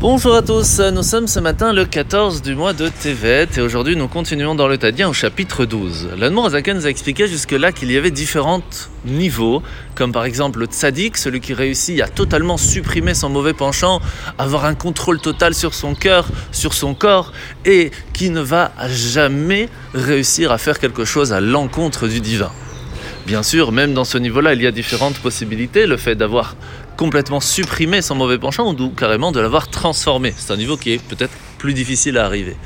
Bonjour à tous, nous sommes ce matin le 14 du mois de Tevet et aujourd'hui nous continuons dans le Tadien au chapitre 12. L'Anmour Azaken nous a expliqué jusque-là qu'il y avait différents niveaux, comme par exemple le tzaddik, celui qui réussit à totalement supprimer son mauvais penchant, avoir un contrôle total sur son cœur, sur son corps et qui ne va jamais réussir à faire quelque chose à l'encontre du divin. Bien sûr, même dans ce niveau-là, il y a différentes possibilités. Le fait d'avoir complètement supprimé son mauvais penchant ou carrément de l'avoir transformé. C'est un niveau qui est peut-être plus difficile à arriver.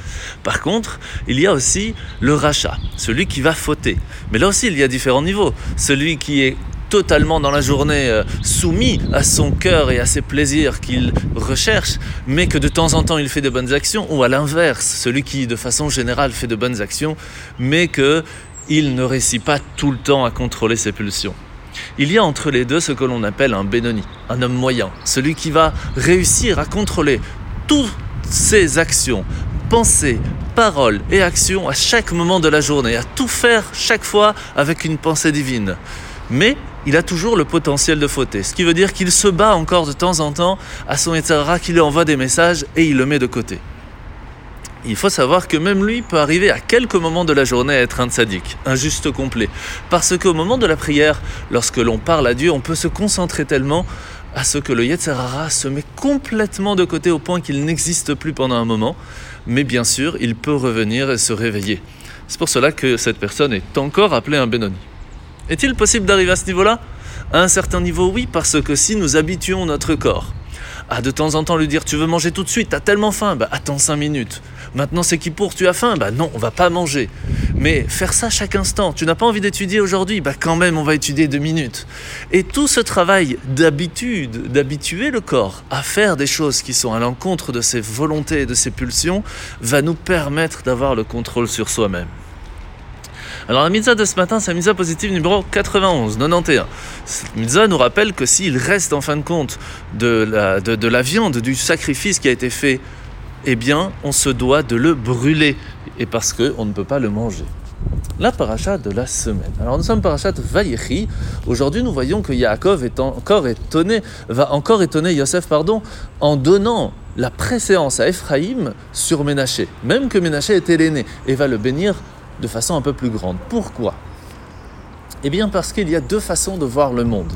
Par contre, il y a aussi le rachat, celui qui va fauter. Mais là aussi, il y a différents niveaux. Celui qui est totalement dans la journée euh, soumis à son cœur et à ses plaisirs qu'il recherche, mais que de temps en temps il fait de bonnes actions, ou à l'inverse, celui qui de façon générale fait de bonnes actions, mais que il ne réussit pas tout le temps à contrôler ses pulsions. Il y a entre les deux ce que l'on appelle un Benoni, un homme moyen, celui qui va réussir à contrôler toutes ses actions, pensées, paroles et actions à chaque moment de la journée, à tout faire chaque fois avec une pensée divine. Mais il a toujours le potentiel de fauter, ce qui veut dire qu'il se bat encore de temps en temps à son Etzara qui lui envoie des messages et il le met de côté il faut savoir que même lui peut arriver à quelques moments de la journée à être un tzaddik, un juste complet. Parce qu'au moment de la prière, lorsque l'on parle à Dieu, on peut se concentrer tellement à ce que le Yetzerara se met complètement de côté au point qu'il n'existe plus pendant un moment. Mais bien sûr, il peut revenir et se réveiller. C'est pour cela que cette personne est encore appelée un Benoni. Est-il possible d'arriver à ce niveau-là? À un certain niveau, oui, parce que si nous habituons notre corps à de temps en temps lui dire tu veux manger tout de suite, t'as tellement faim, bah attends 5 minutes. Maintenant c'est qui pour, tu as faim, bah non, on va pas manger. Mais faire ça chaque instant, tu n'as pas envie d'étudier aujourd'hui, bah quand même on va étudier deux minutes. Et tout ce travail d'habitude, d'habituer le corps à faire des choses qui sont à l'encontre de ses volontés et de ses pulsions, va nous permettre d'avoir le contrôle sur soi-même. Alors la mitzvah de ce matin, c'est la mitzvah positive numéro 91, 91. Cette mitzvah nous rappelle que s'il reste en fin de compte de la, de, la viande, du sacrifice qui a été fait, eh bien on se doit de le brûler, et parce qu'on ne peut pas le manger. La paracha de la semaine. Alors nous sommes parachat Vayechi. Aujourd'hui nous voyons que Yaakov est encore étonné, va encore étonner Yosef pardon, en donnant la préséance à Ephraïm sur Ménaché, même que Ménaché était l'aîné, et va le bénir de façon un peu plus grande. Pourquoi? Eh bien parce qu'il y a deux façons de voir le monde.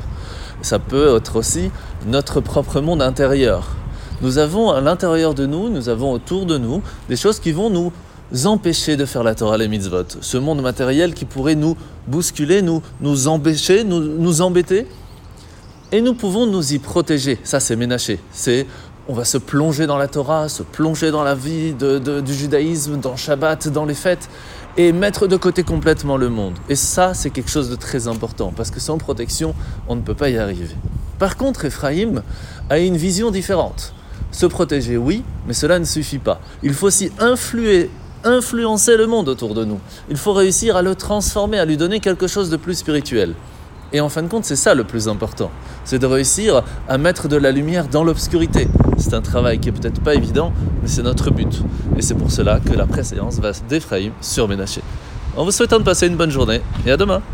Ça peut être aussi notre propre monde intérieur. Nous avons à l'intérieur de nous, nous avons autour de nous des choses qui vont nous empêcher de faire la Torah les mitzvot. Ce monde matériel qui pourrait nous bousculer, nous, nous empêcher, nous, nous embêter. Et nous pouvons nous y protéger. Ça, c'est ménaché. C'est on va se plonger dans la Torah, se plonger dans la vie du judaïsme, dans Shabbat, dans les fêtes, et mettre de côté complètement le monde. Et ça, c'est quelque chose de très important, parce que sans protection, on ne peut pas y arriver. Par contre, Ephraïm a une vision différente. Se protéger, oui, mais cela ne suffit pas. Il faut aussi influer, influencer le monde autour de nous. Il faut réussir à le transformer, à lui donner quelque chose de plus spirituel. Et en fin de compte, c'est ça le plus important. C'est de réussir à mettre de la lumière dans l'obscurité. C'est un travail qui est peut-être pas évident, mais c'est notre but. Et c'est pour cela que la préséance va d'Ephraïm sur Ménaché. En vous souhaitant de passer une bonne journée et à demain.